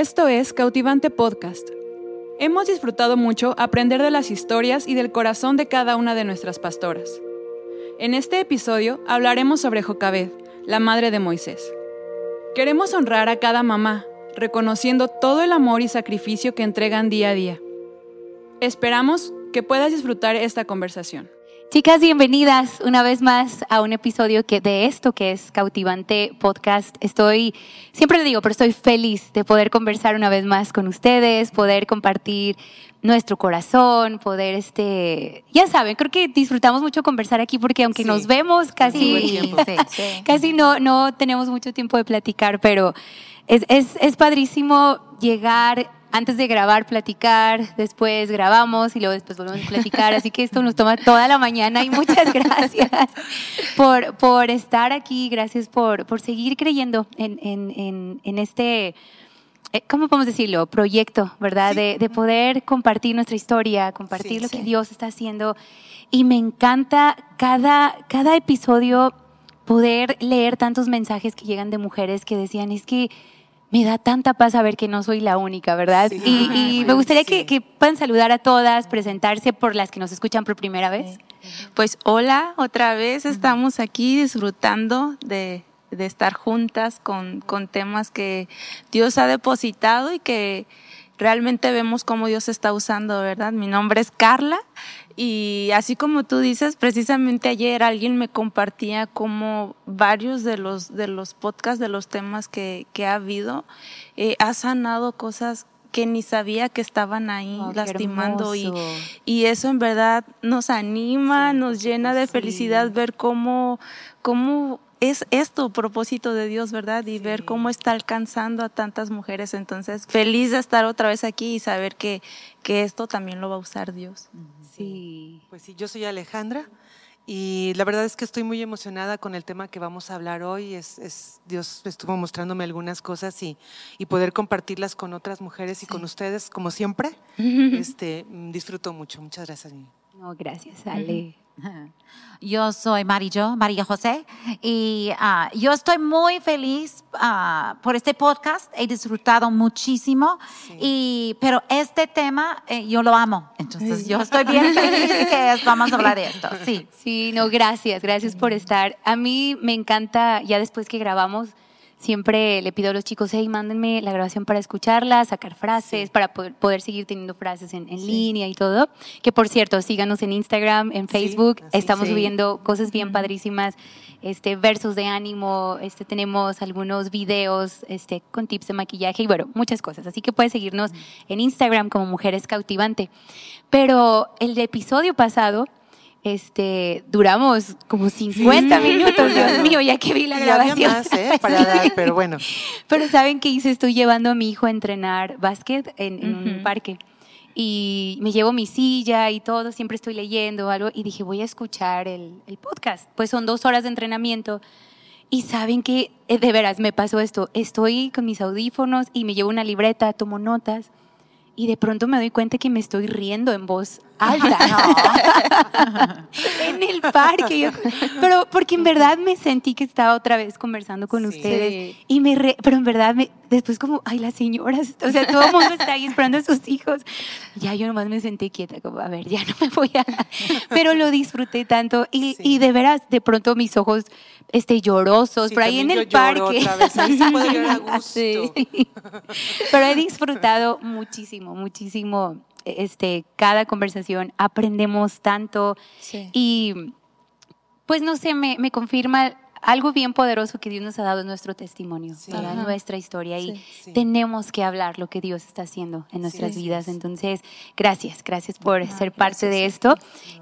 Esto es Cautivante Podcast. Hemos disfrutado mucho aprender de las historias y del corazón de cada una de nuestras pastoras. En este episodio hablaremos sobre Jocabed, la madre de Moisés. Queremos honrar a cada mamá, reconociendo todo el amor y sacrificio que entregan día a día. Esperamos que puedas disfrutar esta conversación. Chicas, bienvenidas una vez más a un episodio que de esto que es Cautivante Podcast. Estoy, siempre le digo, pero estoy feliz de poder conversar una vez más con ustedes, poder compartir nuestro corazón, poder, este, ya saben, creo que disfrutamos mucho conversar aquí porque aunque nos vemos casi, casi no, no tenemos mucho tiempo de platicar, pero es, es, es padrísimo llegar antes de grabar, platicar, después grabamos y luego después volvemos a platicar. Así que esto nos toma toda la mañana y muchas gracias por, por estar aquí, gracias por, por seguir creyendo en, en, en, este, eh, ¿cómo podemos decirlo? Proyecto, ¿verdad? De, de, poder compartir nuestra historia, compartir lo que Dios está haciendo. Y me encanta cada, cada episodio poder leer tantos mensajes que llegan de mujeres que decían, es que me da tanta paz saber que no soy la única, ¿verdad? y, me gustaría que, puedan saludar a todas, presentarse por las que nos escuchan por primera vez. Pues hola, otra vez estamos aquí disfrutando de, estar juntas con, con, temas que Dios ha depositado y que realmente vemos cómo Dios está usando, ¿verdad? Mi nombre es Carla y así como tú dices, precisamente ayer alguien me compartía como varios de los, de los podcasts, de los temas que, que ha habido, eh, ha sanado cosas que ni sabía que estaban ahí oh, lastimando y, y, eso en verdad nos anima, nos llena de felicidad ver cómo, cómo es esto propósito de Dios, ¿verdad? Y ver cómo está alcanzando a tantas mujeres. Entonces, feliz de estar otra vez aquí y saber que, que esto también lo va a usar Dios. Sí. Pues sí, yo soy Alejandra y la verdad es que estoy muy emocionada con el tema que vamos a hablar hoy. Es, es Dios estuvo mostrándome algunas cosas y, y, poder compartirlas con otras mujeres y con ustedes, como siempre. este, disfruto mucho. Muchas gracias. No, gracias, Ale. Yo soy Marillo, María José, y uh, yo estoy muy feliz uh, por este podcast. He disfrutado muchísimo, sí. y, pero este tema eh, yo lo amo. Entonces yo estoy bien feliz que vamos a hablar de esto. Sí. Sí, no, gracias, gracias por estar. A mí me encanta, ya después que grabamos, siempre le pido a los chicos, hey, mándenme la grabación para escucharla, sacar frases, para poder, seguir teniendo frases en, línea y todo. Que por cierto, síganos en Instagram, en Facebook, estamos subiendo cosas bien padrísimas, este, versos de ánimo, este, tenemos algunos videos este, con tips de maquillaje y bueno, muchas cosas. Así que puedes seguirnos en Instagram como Mujeres Cautivante. Pero el episodio pasado este, duramos como 50 minutos, Dios mío, ya que vi la grabación. Más, ¿eh? Para dar, pero bueno. Pero ¿saben qué hice? Estoy llevando a mi hijo a entrenar básquet en, un parque. Y me llevo mi silla y todo, siempre estoy leyendo algo. Y dije, voy a escuchar el, el podcast. Pues son dos horas de entrenamiento. Y saben que, eh, de veras, me pasó esto. Estoy con mis audífonos y me llevo una libreta, tomo notas y de pronto me doy cuenta que me estoy riendo en voz alta. en el parque. pero porque en verdad me sentí que estaba otra vez conversando con ustedes. Y me pero en verdad me, después como, ay, las señoras, o sea, todo el mundo está ahí esperando a sus hijos. Ya yo nomás me sentí quieta, como, a ver, ya no me voy a... Pero lo disfruté tanto y, y de veras, de pronto mis ojos este, llorosos, por ahí en el parque. Pero he disfrutado muchísimo, muchísimo este, cada conversación. Aprendemos tanto y pues no sé, me, me confirma algo bien poderoso que Dios nos ha dado en nuestro testimonio, en nuestra historia. y tenemos que hablar lo que Dios está haciendo en nuestras vidas. Entonces, gracias, gracias por ser parte de esto.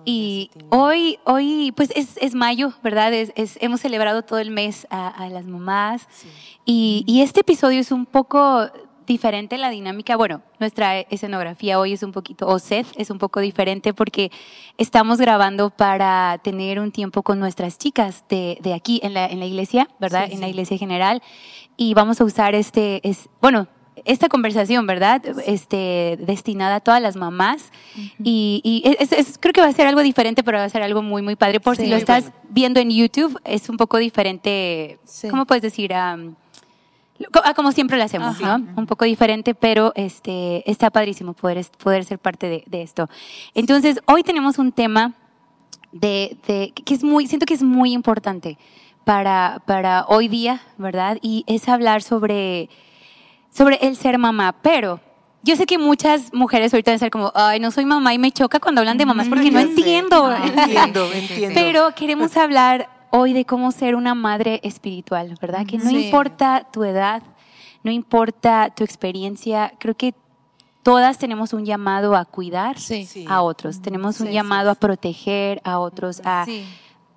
Y hoy, hoy pues es, es mayo, ¿verdad? Es, hemos celebrado todo el mes a, las mamás. Y, y este episodio es un poco diferente la dinámica. Bueno, nuestra escenografía hoy es un poquito, o set es un poco diferente porque estamos grabando para tener un tiempo con nuestras chicas de, de aquí en la, en la iglesia, ¿verdad? en la iglesia general. Y vamos a usar este, es, bueno, esta conversación, ¿verdad? Este, destinada a todas las mamás. Y, y es, creo que va a ser algo diferente, pero va a ser algo muy, muy padre. Por si lo estás viendo en YouTube, es un poco diferente. ¿Cómo puedes decir? Como siempre lo hacemos, ¿no? Un poco diferente, pero este, está padrísimo poder, poder ser parte de, de esto. Entonces, hoy tenemos un tema de, de- que es muy, siento que es muy importante para, para hoy día, ¿verdad? Y es hablar sobre, sobre el ser mamá, pero yo sé que muchas mujeres ahorita van a ser como, ay, no soy mamá y me choca cuando hablan de mamás porque no Ya sé. entiendo. Entiendo, entiendo. Pero queremos hablar hoy de cómo ser una madre espiritual, ¿verdad? Que no Sí. importa tu edad, no importa tu experiencia, creo que todas tenemos un llamado a cuidar Sí. A otros, tenemos un Sí, llamado a proteger a otros, a Sí.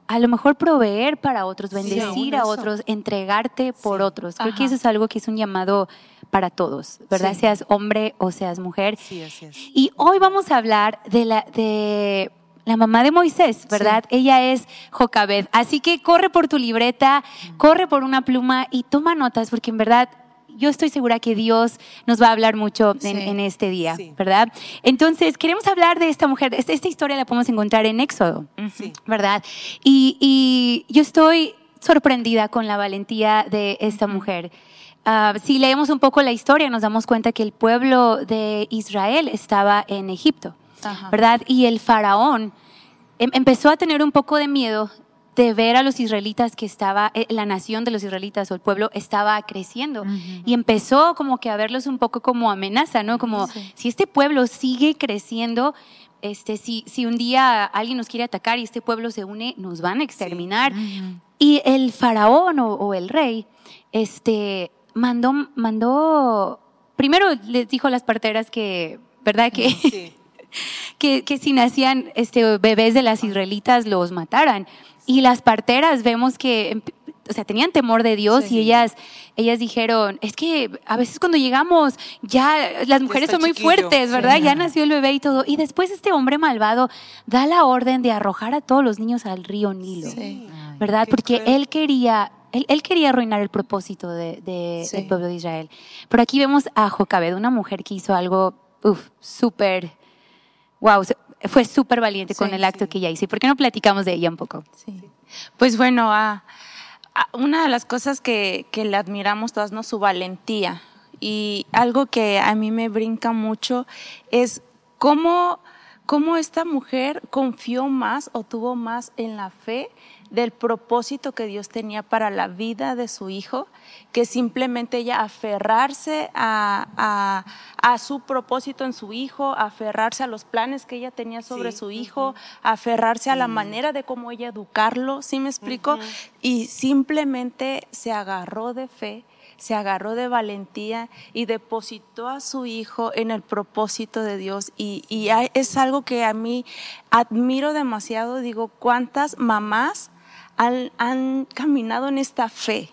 a lo mejor proveer para otros, bendecir a otros, entregarte por Sí. otros. Creo que eso es algo que es un llamado para todos, ¿verdad? Sí. Seas hombre o seas mujer. Sí, así es. Y hoy vamos a hablar de la, de la mamá de Moisés, ¿verdad? Ella es Jocabed. Así que corre por tu libreta, corre por una pluma y toma notas, porque en verdad yo estoy segura que Dios nos va a hablar mucho en, Sí. en este día, Sí. ¿verdad? Entonces, queremos hablar de esta mujer. Esta, esta historia la podemos encontrar en Éxodo. Sí. ¿verdad? Y, y yo estoy sorprendida con la valentía de esta mujer. Ah, si leemos un poco la historia, nos damos cuenta que el pueblo de Israel estaba en Egipto, Ajá. ¿verdad? Y el faraón em- empezó a tener un poco de miedo de ver a los israelitas que estaba, eh, la nación de los israelitas o el pueblo estaba creciendo. Y empezó como que a verlos un poco como amenaza, ¿no? Como si este pueblo sigue creciendo, este, si, si un día alguien nos quiere atacar y este pueblo se une, nos van a exterminar. Y el faraón o, o el rey, este, mandó, mandó, primero les dijo a las parteras que, ¿verdad? Que, Sí. que, que si nacían este, bebés de las israelitas los mataran. Y las parteras vemos que, o sea, tenían temor de Dios y ellas, ellas dijeron, es que a veces cuando llegamos ya las mujeres está son muy chiquillo". fuertes, ¿verdad? Ya nació el bebé y todo. Y después este hombre malvado da la orden de arrojar a todos los niños al río Nilo. Sí. ¿verdad? Porque cruel. él quería, él, él quería arruinar el propósito de, de- Sí. del pueblo de Israel. Pero aquí vemos a Jocabed, una mujer que hizo algo, súper, wow, fue súper valiente con el acto que ella hizo. ¿Y por qué no platicamos de ella un poco? Sí. Pues bueno, una de las cosas que, que le admiramos todas, ¿no? Su valentía. Y algo que a mí me brinca mucho es cómo, cómo esta mujer confió más o tuvo más en la fe del propósito que Dios tenía para la vida de su hijo, que simplemente ella aferrarse a, a- a su propósito en su hijo, aferrarse a los planes que ella tenía sobre Sí, su hijo, aferrarse a la manera de cómo ella educarlo, ¿sí me explico? Y simplemente se agarró de fe, se agarró de valentía y depositó a su hijo en el propósito de Dios. Y, y es algo que a mí admiro demasiado. Digo, ¿cuántas mamás han, han caminado en esta fe?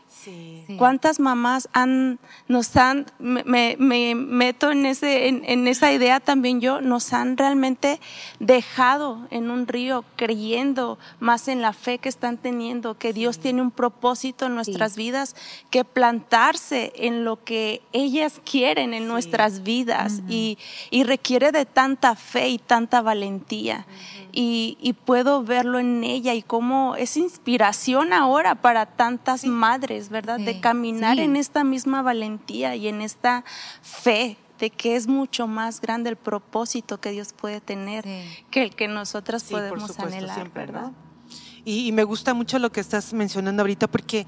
Sí. ¿Cuántas mamás han, nos han, me, me- me meto en, ese, en, en esa idea también yo, nos han realmente dejado en un río creyendo más en la fe que están teniendo, que Dios tiene un propósito en nuestras vidas, que plantarse en lo que ellas quieren en nuestras vidas y, y requiere de tanta fe y tanta valentía. y, y puedo verlo en ella y cómo es inspiración ahora para tantas madres, ¿verdad? De Sí, caminar sí. en esta misma valentía y en esta fe de que es mucho más grande el propósito que Dios puede tener Sí. que el que nosotras Sí, por podemos supuesto, anhelar, siempre, ¿verdad? ¿no? Y, y me gusta mucho lo que estás mencionando ahorita porque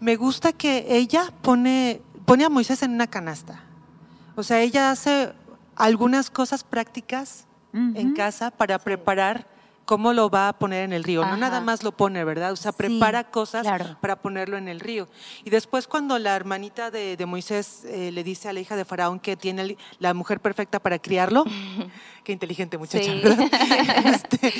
me gusta que ella pone, pone a Moisés en una canasta. O sea, ella hace algunas cosas prácticas en casa para preparar cómo lo va a poner en el río. Ajá. No nada más lo pone, ¿verdad? O sea, Sí, prepara cosas claro. para ponerlo en el río. Y después cuando la hermanita de, de Moisés eh, le dice a la hija de Faraón que tiene el- la mujer perfecta para criarlo, qué inteligente muchacha, Sí. ¿verdad? Este,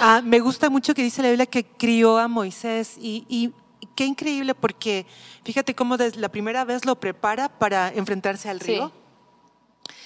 ah, me gusta mucho que dice la Biblia que crió a Moisés y, y qué increíble porque fíjate cómo desde la primera vez lo prepara para enfrentarse al Sí. río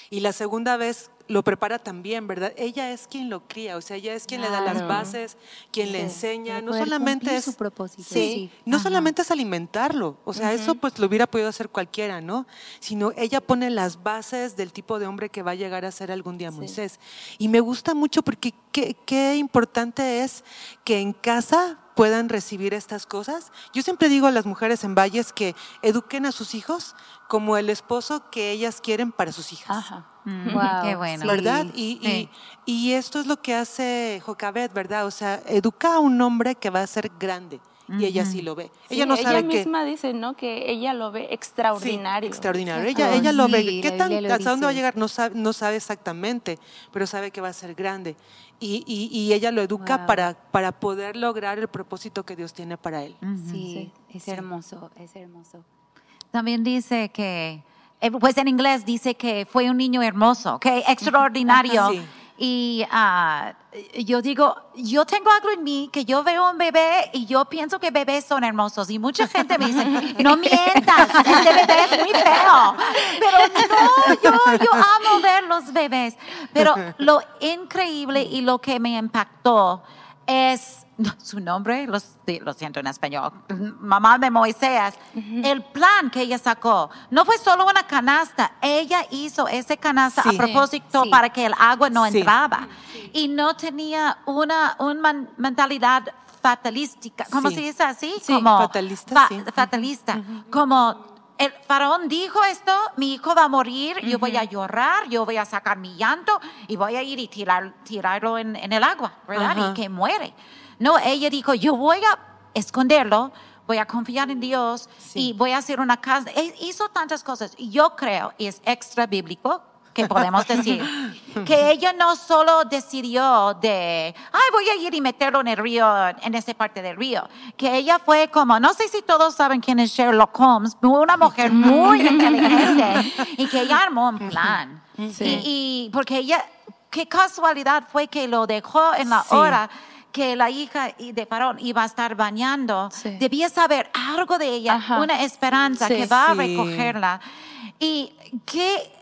y la segunda vez lo prepara también, ¿verdad? Ella es quien lo cría, o sea, ella es quien le da las bases, quien le enseña, no solamente es su propósito. Sí, Sí. no Ajá. solamente es alimentarlo, o sea, eso pues lo hubiera podido hacer cualquiera, ¿no? Sino ella pone las bases del tipo de hombre que va a llegar a ser algún día Moisés. Y me gusta mucho porque qué, qué importante es que en casa puedan recibir estas cosas. Yo siempre digo a las mujeres en valles que eduquen a sus hijos como el esposo que ellas quieren para sus hijas. Ajá. Mm, Wow, qué bueno. ¿Verdad? Y, Sí. y, y esto es lo que hace Jocabet, ¿verdad? O sea, educa a un hombre que va a ser grande. Y ella sí lo ve. Sí, ella no sabe que... misma dice, ¿no? Que ella lo ve extraordinario. Sí, extraordinario. Ella, ella lo Sí, ve. ¿Qué tan, lo ¿Hasta dónde va a llegar? No sabe, no sabe exactamente, pero sabe que va a ser grande. Y, y, y ella lo educa Wow. para, para poder lograr el propósito que Dios tiene para él. Sí, es hermoso, es hermoso. También dice que, eh, pues en inglés dice que fue un niño hermoso, que extraordinario. Sí. Y ah, yo digo, yo tengo algo en mí que yo veo un bebé y yo pienso que bebés son hermosos. Y mucha gente me dice, no mientas, este bebé es muy feo. Pero no, yo, yo amo ver los bebés. Pero lo increíble y lo que me impactó es su nombre, lo, lo siento en español, mamá de Moisés, el plan que ella sacó. No fue solo una canasta, ella hizo ese canasta Sí. a propósito Sí. para que el agua no Sí. entraba. Y no tenía una, una mentalidad fatalística, ¿cómo se dice así? Sí, como fatalista, fatalista, como el faraón dijo esto, mi hijo va a morir, yo voy a llorar, yo voy a sacar mi llanto y voy a ir y tirar, tirarlo en, en el agua, ¿verdad? Y que muere. No, ella dijo, yo voy a esconderlo, voy a confiar en Dios y voy a hacer una casa. E- Hizo tantas cosas. Y yo creo, y es extra bíblico, que podemos decir, que ella no solo decidió de, ay, voy a ir y meterlo en el río, en esa parte del río, que ella fue como, no sé si todos saben quién es Sherlock Holmes, una mujer muy inteligente y que ella armó un plan. Y, y porque ella, qué casualidad fue que lo dejó en la Sí. hora que la hija de Faraón iba a estar bañando, Sí. debía saber algo de ella, Ajá. una esperanza Sí. que va a Sí. recogerla. Y que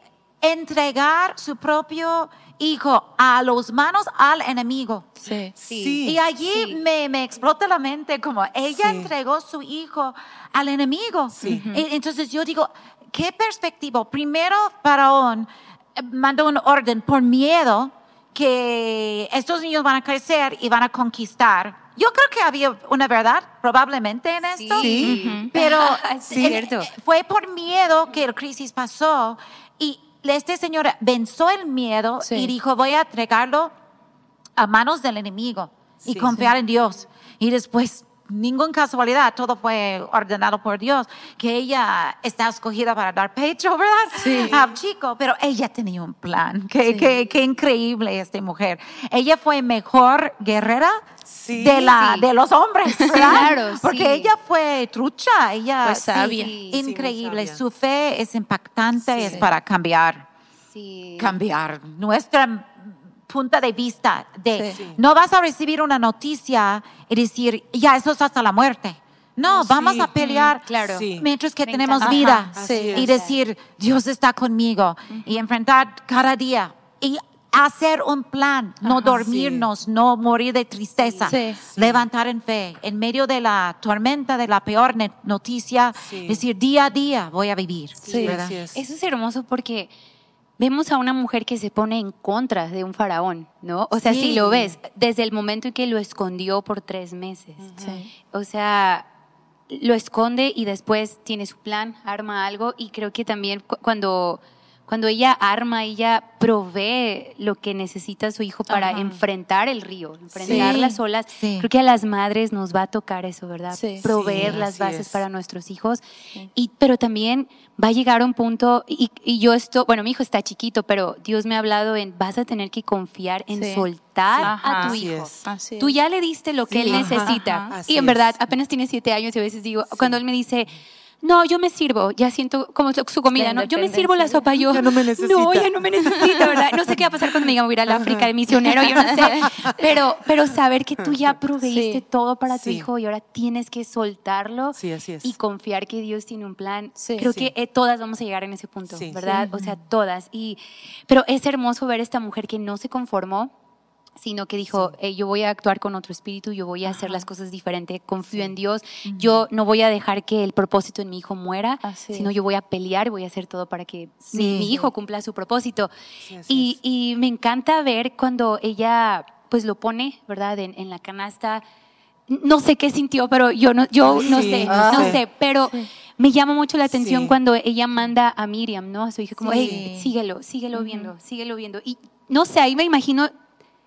entregar su propio hijo a los manos al enemigo. Sí. Sí. Y allí sí. me, me explota la mente como ella Sí. entregó su hijo al enemigo. Y entonces yo digo, ¿qué perspectiva? Primero, Faraón eh, mandó un orden por miedo que estos niños van a crecer y van a conquistar. Yo creo que había una verdad probablemente en esto, Sí. Ujú. pero Es eh, cierto. eh, fue por miedo que la crisis pasó y este señor venció el miedo Sí. y dijo, voy a entregarlo a manos del enemigo y Sí. confiar en Dios. Y después, ninguna casualidad, todo fue ordenado por Dios, que ella está escogida para dar pecho, ¿verdad? Sí. Al chico, pero ella tenía un plan. Qué, qué- qué increíble esta mujer. Ella fue mejor guerrera Sí. de, la, Sí. de los hombres, ¿verdad? Claro, Porque ella fue trucha, ella Fue sabia. Increíble. sabia. Su fe es impactante, es para cambiar Sí. cambiar nuestra punta de vista de Sí. no vas a recibir una noticia y decir ya eso es hasta la muerte no Oh, vamos sí. a pelear Mm, claro. Sí. mientras que Me tenemos encanta. vida Ajá, y es. decir Dios está conmigo y enfrentar cada día y hacer un plan no dormirnos no morir de tristeza Sí. levantar en fe en medio de la tormenta de la peor noticia Sí. decir día a día voy a vivir. Eso es hermoso porque vemos a una mujer que se pone en contra de un faraón, ¿no? O sea, Sí. si lo ves, desde el momento en que lo escondió por tres meses. Sí. O sea, lo esconde y después tiene su plan, arma algo y creo que también cu- cuando, cuando ella arma, ella provee lo que necesita su hijo para Ajá. enfrentar el río, enfrentar Sí, las olas. sí. Creo que a las madres nos va a tocar eso, ¿verdad? Sí. Proveer las bases es. para nuestros hijos. Y, pero también va a llegar un punto, y, y yo esto, bueno, mi hijo está chiquito, pero Dios me ha hablado en, vas a tener que confiar en soltar a tu hijo. Así Tú ya le diste lo que él necesita. Y en verdad, apenas tiene siete años y a veces digo, cuando él me dice, no, yo me sirvo, ya siento como su comida, ¿no? Yo me sirvo la sopa, yo. Ya no me necesita. No, ya no me necesita, ¿verdad? No sé qué va a pasar cuando me digan, voy a ir al África de misionero, yo no sé. Pero, pero saber que tú ya proveíste Sí. todo para tu Sí. hijo y ahora tienes que soltarlo Sí, así es. y confiar que Dios tiene un plan. Sí. Creo Sí. que eh, todas vamos a llegar en ese punto, Sí. ¿verdad? O sea, todas. Y, pero es hermoso ver esta mujer que no se conformó, sino que dijo, "Eh, yo voy a actuar con otro espíritu, yo voy a hacer las cosas diferente, confío en Dios, yo no voy a dejar que el propósito en mi hijo muera, Así sino es. yo voy a pelear, voy a hacer todo para que Sí. mi, mi hijo cumpla su propósito. Sí, y, me encanta ver cuando ella pues lo pone, ¿verdad? En, en la canasta no sé qué sintió, pero yo no, yo no sé, no no sé. pero me llama mucho la atención cuando ella manda a Miriam, ¿no? A su hija, como, hey, síguelo, síguelo viendo, síguelo viendo. Y no sé, ahí me imagino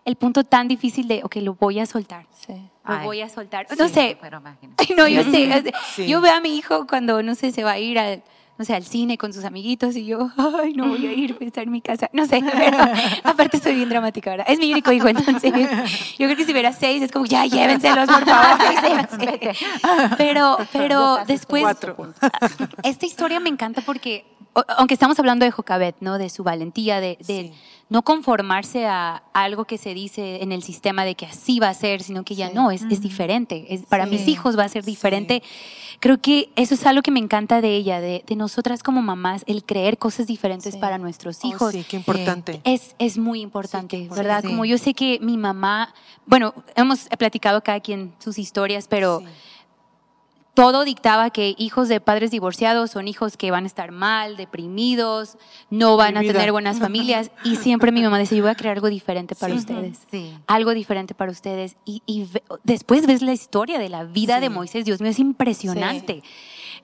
el punto tan difícil de, ok, lo voy a soltar, Sí. lo Ay, voy a soltar. No Sí, sé, pero imagínate. Ay, no, yo sé. Sí. Yo veo a mi hijo cuando, no sé, se va a ir al, no sé, al cine con sus amiguitos y yo, ay, no voy a ir, voy a estar en mi casa. No sé, pero aparte soy bien dramática, ¿verdad? Es mi único hijo, entonces yo creo que si hubiera seis es como, ya, llévenselos, por favor. llévense". Pero, pero después, Cuatro. esta historia me encanta porque, aunque estamos hablando de Jocabet, ¿no? De su valentía, de, de Sí. no conformarse a algo que se dice en el sistema de que así va a ser, sino que ya no, es, es diferente. Es, para mis hijos va a ser diferente. Creo que eso es algo que me encanta de ella, de, de nosotras como mamás, el creer cosas diferentes Sí. para nuestros Oh, hijos. sí, qué importante. Es, es muy importante, Sí, ¿verdad? sí. Como yo sé que mi mamá, bueno, hemos platicado cada quien sus historias, pero Sí. Todo dictaba que hijos de padres divorciados son hijos que van a estar mal, deprimidos, no van Mi a tener buenas familias. Y siempre mi mamá decía, yo voy a crear algo diferente para Sí. ustedes. Sí. Algo diferente para ustedes. Y, y ve- después ves la historia de la vida de. Moisés. Dios mío, es impresionante.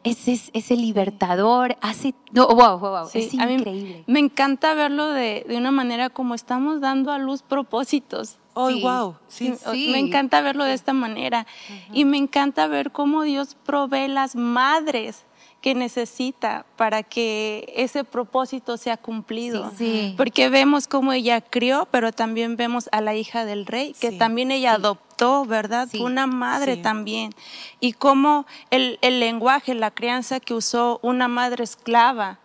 Es, es, es el libertador. Hace. No, wow, wow, wow. Sí, es increíble. Me encanta verlo de, de una manera como estamos dando a luz propósitos. Oh, Sí. wow. Sí. Sí. Me encanta verlo de esta manera. Y me encanta ver cómo Dios provee las madres que necesita para que ese propósito sea cumplido. Sí, sí. Porque vemos cómo ella crió, pero también vemos a la hija del rey, que Sí, también ella adoptó, ¿verdad? Una madre también. Y cómo el, el lenguaje, la crianza que usó una madre esclava,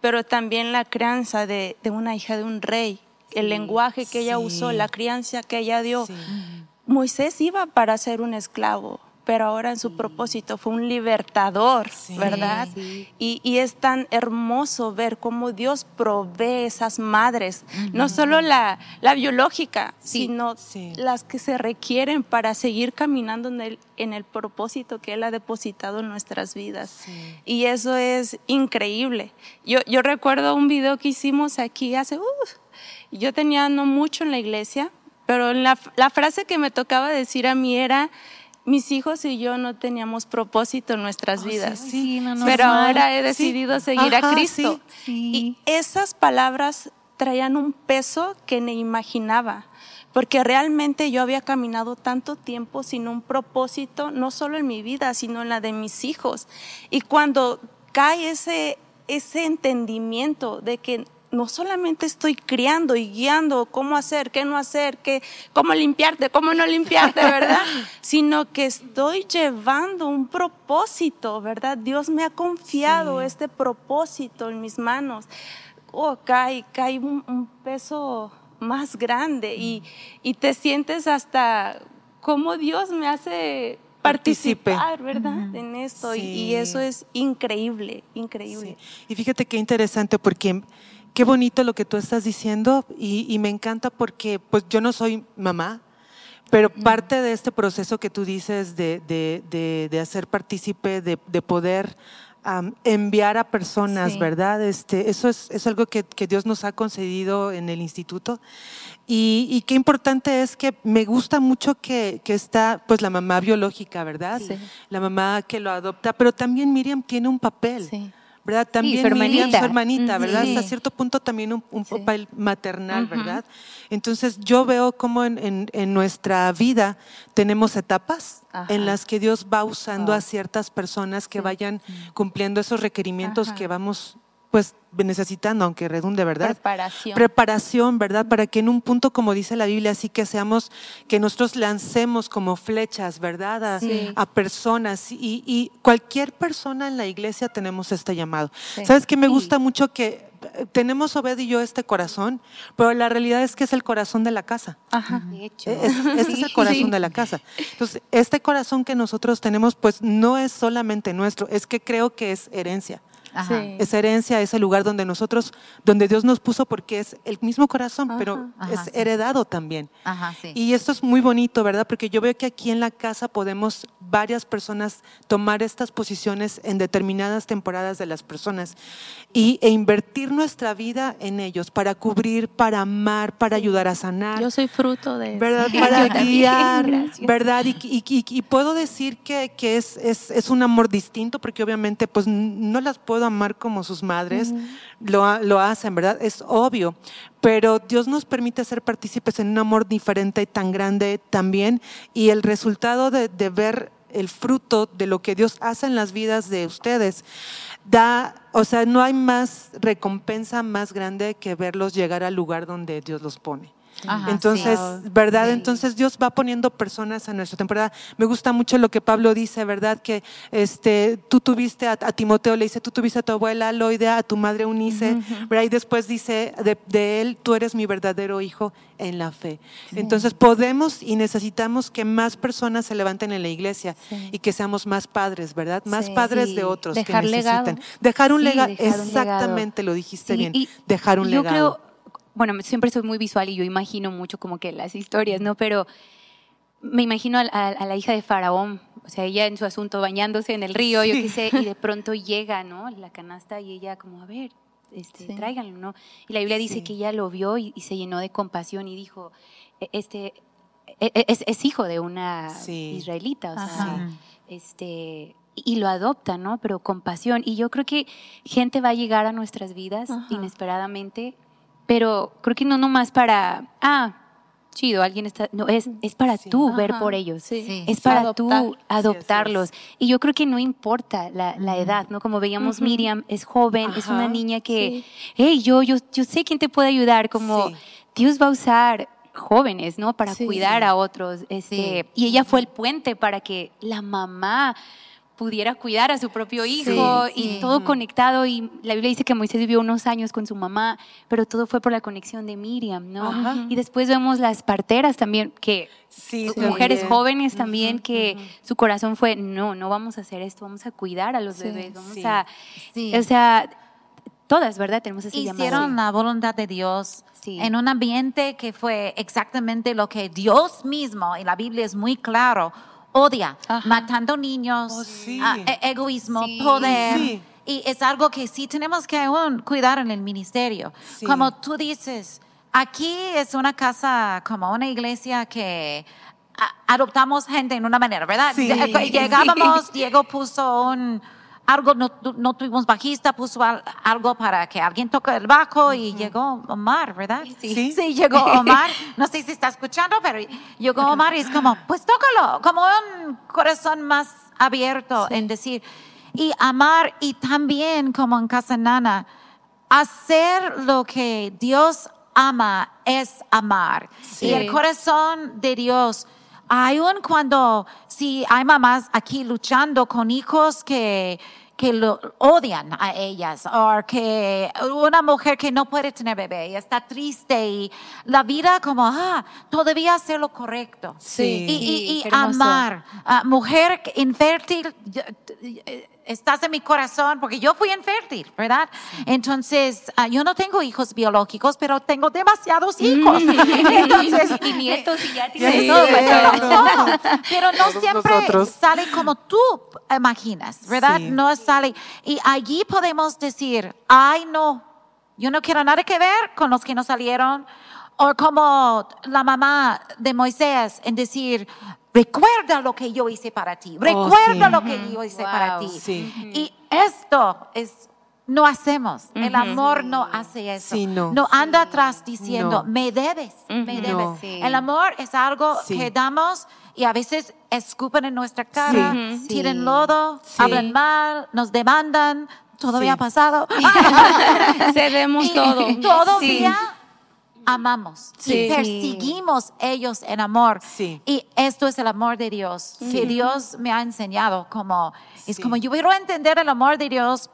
pero también la crianza de, de una hija de un rey, el lenguaje que ella usó, la crianza que ella dio. Moisés iba para ser un esclavo, pero ahora en su propósito fue un libertador, Sí. ¿verdad? Sí. Y, y es tan hermoso ver cómo Dios provee esas madres, no solo la, la biológica, Sí. sino las que se requieren para seguir caminando en el, en el propósito que Él ha depositado en nuestras vidas. Y eso es increíble. Yo, yo recuerdo un video que hicimos aquí hace, uf, yo tenía no mucho en la iglesia, pero la, la frase que me tocaba decir a mí era, mis hijos y yo no teníamos propósito en nuestras vidas. Oh, Sí, no, no, pero ahora he decidido seguir Ajá, a Cristo. sí. Y esas palabras traían un peso que ni imaginaba, porque realmente yo había caminado tanto tiempo sin un propósito, no solo en mi vida, sino en la de mis hijos. Y cuando cae ese, ese entendimiento de que no solamente estoy criando y guiando cómo hacer, qué no hacer, qué, cómo limpiarte, cómo no limpiarte, ¿verdad? Sino que estoy llevando un propósito, ¿verdad? Dios me ha confiado Sí. este propósito en mis manos. Oh, cae, cae un, un peso más grande y, y te sientes hasta cómo Dios me hace Partícipe. participar, ¿verdad? En esto. Y- Sí. Y, eso es increíble, increíble. Sí. Y fíjate qué interesante porque qué bonito lo que tú estás diciendo y, y me encanta porque pues yo no soy mamá, pero parte de este proceso que tú dices de, de- de- de hacer partícipe, de, de poder am, enviar a personas, Sí. ¿verdad? Este, eso es, es algo que, que Dios nos ha concedido en el instituto. Y, y qué importante es que me gusta mucho que, que está pues la mamá biológica, ¿verdad? Sí. La mamá que lo adopta, pero también Miriam tiene un papel. Sí. ¿Verdad? También su Miriam, hermanita. su hermanita, ¿verdad? Sí. Hasta cierto punto también un, un Sí. papel maternal, ¿verdad? Entonces yo veo como en, en- en nuestra vida tenemos etapas Ajá. en las que Dios va usando a ciertas personas que vayan cumpliendo esos requerimientos Ajá. que vamos pues necesitando, aunque redunde, ¿verdad? Preparación. Preparación, ¿verdad? Para que en un punto, como dice la Biblia, así que seamos, que nosotros lancemos como flechas, ¿verdad? A, Sí. a personas. Y, y cualquier persona en la iglesia tenemos este llamado. Sí. ¿Sabes qué? Me Sí. gusta mucho que eh, tenemos Obed y yo este corazón, pero la realidad es que es el corazón de la casa. Ajá. De hecho. E- es- el corazón Sí. de la casa. Entonces, este corazón que nosotros tenemos, pues no es solamente nuestro, es que creo que es herencia. Ajá. Sí. esa herencia, ese lugar donde nosotros, donde Dios nos puso porque es el mismo corazón, pero Ajá, es sí. heredado también. Ajá, sí. Y esto es muy bonito, ¿verdad? Porque yo veo que aquí en la casa podemos varias personas tomar estas posiciones en determinadas temporadas de las personas y, e invertir nuestra vida en ellos para cubrir, para amar, para ayudar a sanar. Yo soy fruto de eso. ¿verdad? Para guiar, gracias. ¿verdad? Y, y- y- y puedo decir que, que es, es, es un amor distinto porque obviamente pues no las puedo amar como sus madres lo, lo hacen, ¿verdad? Es obvio, pero Dios nos permite ser partícipes en un amor diferente y tan grande también y el resultado de, de ver el fruto de lo que Dios hace en las vidas de ustedes da, o sea, no hay más recompensa más grande que verlos llegar al lugar donde Dios los pone. Ajá, Entonces, sí. ¿verdad? Sí. Entonces Dios va poniendo personas a nuestra temporada. Me gusta mucho lo que Pablo dice, ¿verdad? Que este, tú tuviste a, a Timoteo, le dice, tú tuviste a tu abuela Loida, a tu madre Unice, ¿verdad? Y después dice de, de él, tú eres mi verdadero hijo en la fe. Entonces podemos y necesitamos que más personas se levanten en la iglesia y que seamos más padres, ¿verdad? Más padres de otros Dejar que legado. necesitan. Dejar un legado, dejar un legado. exactamente lo dijiste bien. y Dejar un yo legado. creo, bueno, siempre soy muy visual y yo imagino mucho como que las historias, ¿no? Pero me imagino a, a- a la hija de Faraón, o sea, ella en su asunto bañándose en el río, yo qué sé, y de pronto llega, ¿no? La canasta y ella como, a ver, este, Sí. tráiganlo, ¿no? Y la Biblia dice Sí. que ella lo vio y, y se llenó de compasión y dijo, "E- este, e- e- es, es hijo de una israelita, o sea, este y lo adopta, ¿no? Pero con pasión. Y yo creo que gente va a llegar a nuestras vidas Ajá. inesperadamente, pero creo que no nomás para, ah, chido, alguien está, no, es, es para Sí. tú ver por ellos. sí. Es Sí, para adoptar. tú adoptarlos. Y yo creo que no importa la, la edad, ¿no? Como veíamos, Miriam es joven, es una niña que, hey, yo, yo, yo sé quién te puede ayudar, como Sí. Dios va a usar jóvenes, ¿no? Para Sí. cuidar a otros. Este, Y ella fue el puente para que la mamá pudiera cuidar a su propio hijo sí. y todo conectado. Y la Biblia dice que Moisés vivió unos años con su mamá, pero todo fue por la conexión de Miriam, ¿no? Ajá. Y después vemos las parteras también, que Sí, mujeres también. jóvenes también, que su corazón fue, no, no vamos a hacer esto, vamos a cuidar a los Sí, bebés, vamos sí. a... Sí. O sea, todas, ¿verdad? Tenemos ese Hicieron llamado. la voluntad de Dios Sí. en un ambiente que fue exactamente lo que Dios mismo, y la Biblia es muy claro, odia, Ajá. matando niños, Oh, sí. ah, e- egoísmo, Sí. poder. Sí. Y es algo que sí tenemos que aún cuidar en el ministerio. Como tú dices, aquí es una casa como una iglesia que a- adoptamos gente en una manera, ¿verdad? Llegábamos, Diego puso un algo, no, no tuvimos bajista, puso al- algo para que alguien toque el bajo y llegó Omar, ¿verdad? Sí. Sí, llegó Omar. No sé si está escuchando, pero llegó Omar y es como, pues tócalo, como un corazón más abierto en decir, y amar y también como en Casa Nana, hacer lo que Dios ama es amar. Sí. Y el corazón de Dios, aun cuando, si hay mamás aquí luchando con hijos que que lo odian a ellas o que una mujer que no puede tener bebé y está triste y la vida como ah todavía hacer lo correcto Sí. y, y- y amar a mujer infértil estás en mi corazón porque yo fui infértil verdad entonces ah, yo no tengo hijos biológicos pero tengo demasiados hijos entonces y nietos y ya tienes sí, todo. sí. pastor. todo. Pero no Todos siempre nosotros. sale como tú imaginas, ¿verdad? Sí. No sale. Y allí podemos decir, ay, no, yo no quiero nada que ver con los que no salieron. O como la mamá de Moisés en decir, recuerda lo que yo hice para ti, recuerda sí. lo que yo hice para ti. Sí. Y esto es... No hacemos, el amor no hace eso. Sí, no. anda atrás diciendo, No. me debes, me debes. No. Sí. El amor es algo Sí. que damos y a veces escupen en nuestra cara, Sí. tiran Sí. lodo, Sí. hablan mal, nos demandan. Todavía Sí. ha pasado. Cedemos todo. Todavía amamos. Sí. Y perseguimos ellos en amor. Sí. Y esto es el amor de Dios, que Dios me ha enseñado. Como, Es Sí. como yo quiero entender el amor de Dios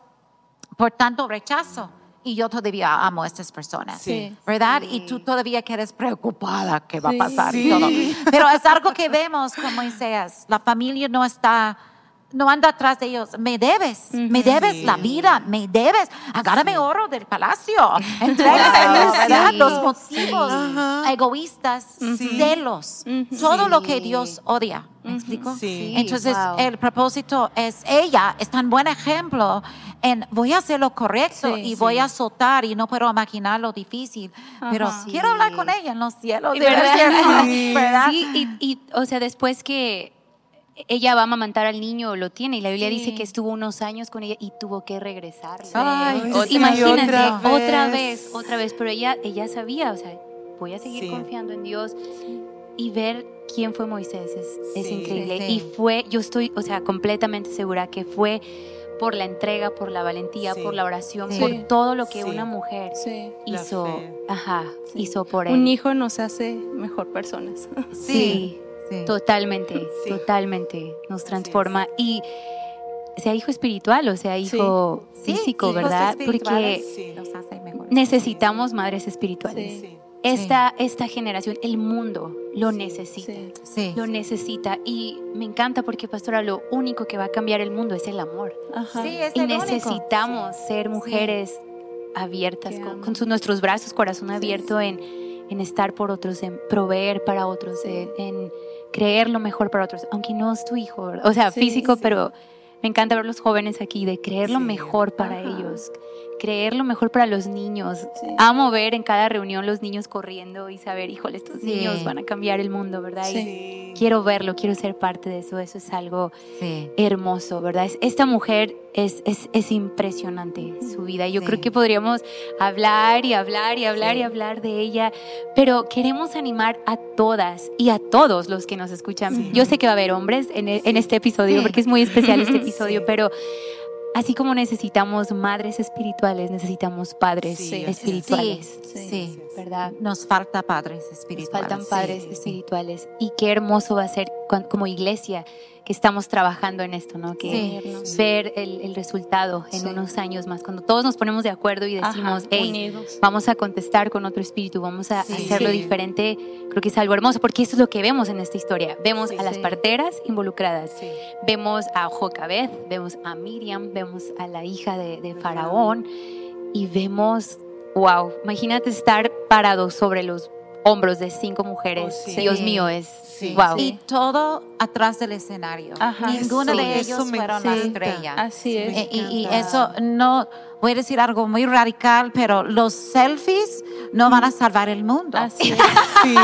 por tanto rechazo. Y yo todavía amo a estas personas, Sí. ¿verdad? Y tú todavía quedas preocupada qué va a Sí. pasar y Sí. todo. Pero es algo que vemos como Isaías. La familia no está no anda atrás de ellos. Me debes, me debes la vida, me debes. Agárrame oro del palacio. Entrégame, ¿verdad? Los motivos egoístas, celos, todo lo que Dios odia. ¿Me explico? Sí. Entonces, Wow. el propósito es ella, es tan buen ejemplo en voy a hacer lo correcto Sí, y sí. voy a soltar y no puedo imaginar lo difícil, pero quiero hablar con ella en los cielos. Sí, ¿verdad? Sí. ¿verdad? Sí, y, y, o sea, después que ella va a amamantar al niño, lo tiene, y la Biblia Sí. dice que estuvo unos años con ella y tuvo que regresar. Ay, O- sí, imagínate, otra otra vez. vez. otra vez, pero ella, ella sabía, o sea, voy a seguir Sí. confiando en Dios y ver quién fue Moisés es, es Sí. increíble. Sí. Y fue, yo estoy, o sea, completamente segura que fue por la entrega, por la valentía, Sí. por la oración, Sí. por todo lo que Sí. una mujer hizo, ajá, Sí. hizo por él. Un hijo nos hace mejor personas. Sí, Sí. totalmente, Sí. totalmente. Nos transforma y sea hijo espiritual o sea hijo Sí, físico, ¿verdad? Porque hace mejores. necesitamos madres espirituales. Sí. Sí. Esta, esta generación, el mundo lo necesita. Sí. Sí. Lo necesita y me encanta porque, pastora, lo único que va a cambiar el mundo es el amor. Ajá. Sí, es Y el único. necesitamos ser mujeres abiertas, con, aman. con sus- nuestros brazos, corazón abierto en, en estar por otros, en proveer para otros, en, en creer lo mejor para otros, aunque no es tu hijo, o sea, Sí, físico, sí. pero me encanta ver los jóvenes aquí, de creer lo mejor para Ajá. ellos, creer lo mejor para los niños. Sí. Amo ver en cada reunión los niños corriendo y saber, híjole, estos Sí. niños van a cambiar el mundo, ¿verdad? Y Sí. quiero verlo, quiero ser parte de eso, eso es algo hermoso, ¿verdad? Es- Esta mujer es, es, es impresionante su vida. Yo creo que podríamos hablar y hablar y hablar y hablar de ella, pero queremos animar a todas y a todos los que nos escuchan. Yo sé que va a haber hombres en, e- en este episodio porque es muy especial este episodio, pero así como necesitamos madres espirituales, necesitamos padres Sí, espirituales. Sí. Sí. Sí. ¿Verdad? Nos falta padres Nos espirituales. faltan padres Sí, sí. espirituales. Y qué hermoso va a ser como iglesia que estamos trabajando en esto, ¿no? Que Sí. ver el, el resultado en Sí. unos años más, cuando todos nos ponemos de acuerdo y decimos, Ajá, hey, vamos a contestar con otro espíritu, vamos a Sí. hacerlo Sí. diferente, creo que es algo hermoso, porque eso es lo que vemos en esta historia. Vemos Sí. a las parteras involucradas, Sí. vemos a Jocabed, vemos a Miriam, vemos a la hija de, de Faraón y vemos, wow, imagínate estar parados sobre los hombros de cinco mujeres. Oh, sí. Dios Sí. mío, es Sí. wow. Y todo atrás del escenario. Ajá. Ninguno Eso, de ellos fueron la estrella. Así es. Eh, y, y eso no, voy a decir algo muy radical, pero los selfies no van a salvar el mundo. Así es. Sí.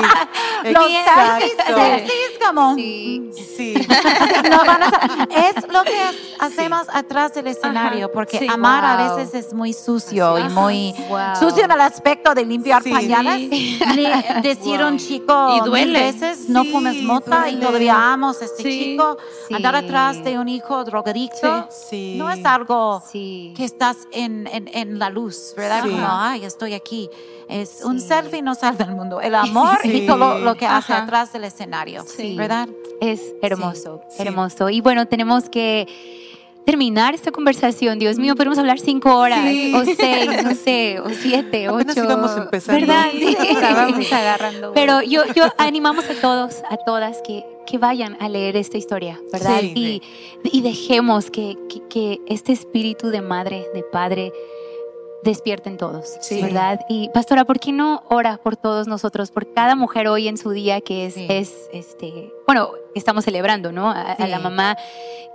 Los selfies, selfies como Sí. Sí. no van a sa- es lo que ha- hacemos atrás del escenario, porque sí. amar a veces es muy sucio y muy Wow. sucio en el aspecto de limpiar Sí. pañales. Le- decir a un chico Y mil veces no Sí, fumes mota y todavía amos a este Sí. chico. Sí. Andar atrás de un hijo drogadicto Sí. no es algo Sí. que estás en, en, en la luz, ¿verdad? Sí. Como, ay, estoy aquí. Es un selfie no salva el mundo. El amor y todo lo que hace Ajá. atrás del escenario, Sí. ¿verdad? Es hermoso, hermoso. Y bueno, tenemos que terminar esta conversación. Dios mío, podemos hablar cinco horas, Sí. o seis, no sé, o siete, Apenas ocho. íbamos empezando. ¿Verdad? Sí, agarrando. Pero yo, yo animamos a todos, a todas que, que vayan a leer esta historia, ¿verdad? Sí. Y, y dejemos que, que, que este espíritu de madre, de padre, despierte en todos, Sí. ¿verdad? Y pastora, ¿por qué no ora por todos nosotros, por cada mujer hoy en su día que es, Sí. es este, bueno, estamos celebrando, ¿no? A, la mamá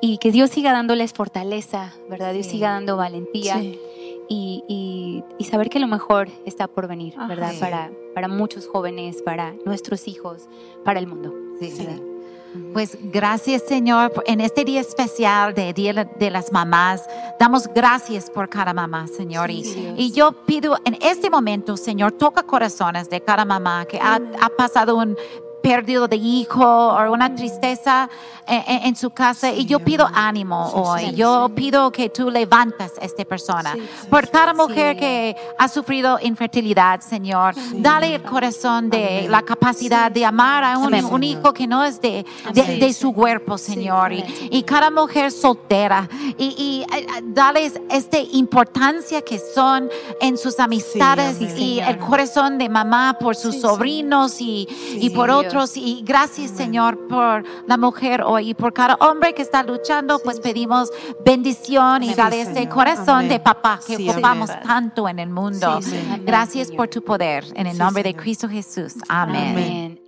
y que Dios siga dándoles fortaleza, ¿verdad? Dios siga dando valentía y, y- y saber que lo mejor está por venir. ¿verdad? Para, para muchos jóvenes, para nuestros hijos, para el mundo. Sí. Pues gracias Señor, en este día especial de Día de las Mamás, damos gracias por cada mamá, Señor. y, Sí, Dios. y yo pido en este momento, Señor, toca corazones de cada mamá que ha, ha pasado un perdido de hijo o una tristeza en, en- su casa y yo pido ánimo hoy. Yo pido que tú levantas a esta persona. Por cada mujer Sí. que ha sufrido infertilidad, Señor, dale el corazón de la capacidad de amar a un, Amén. un hijo que no es de, de, Amén. de su cuerpo, Señor. y, y cada mujer soltera. Y, y, eh, darles esta importancia que son en sus amistades amén. y el corazón de mamá por sus sobrinos y, y por Dios. Nosotros y gracias Señor por la mujer hoy y por cada hombre que está luchando, pues pedimos bendición y dar este corazón de papá que ocupamos tanto en el mundo. Gracias por tu poder en el nombre de. Cristo Jesús. Amén.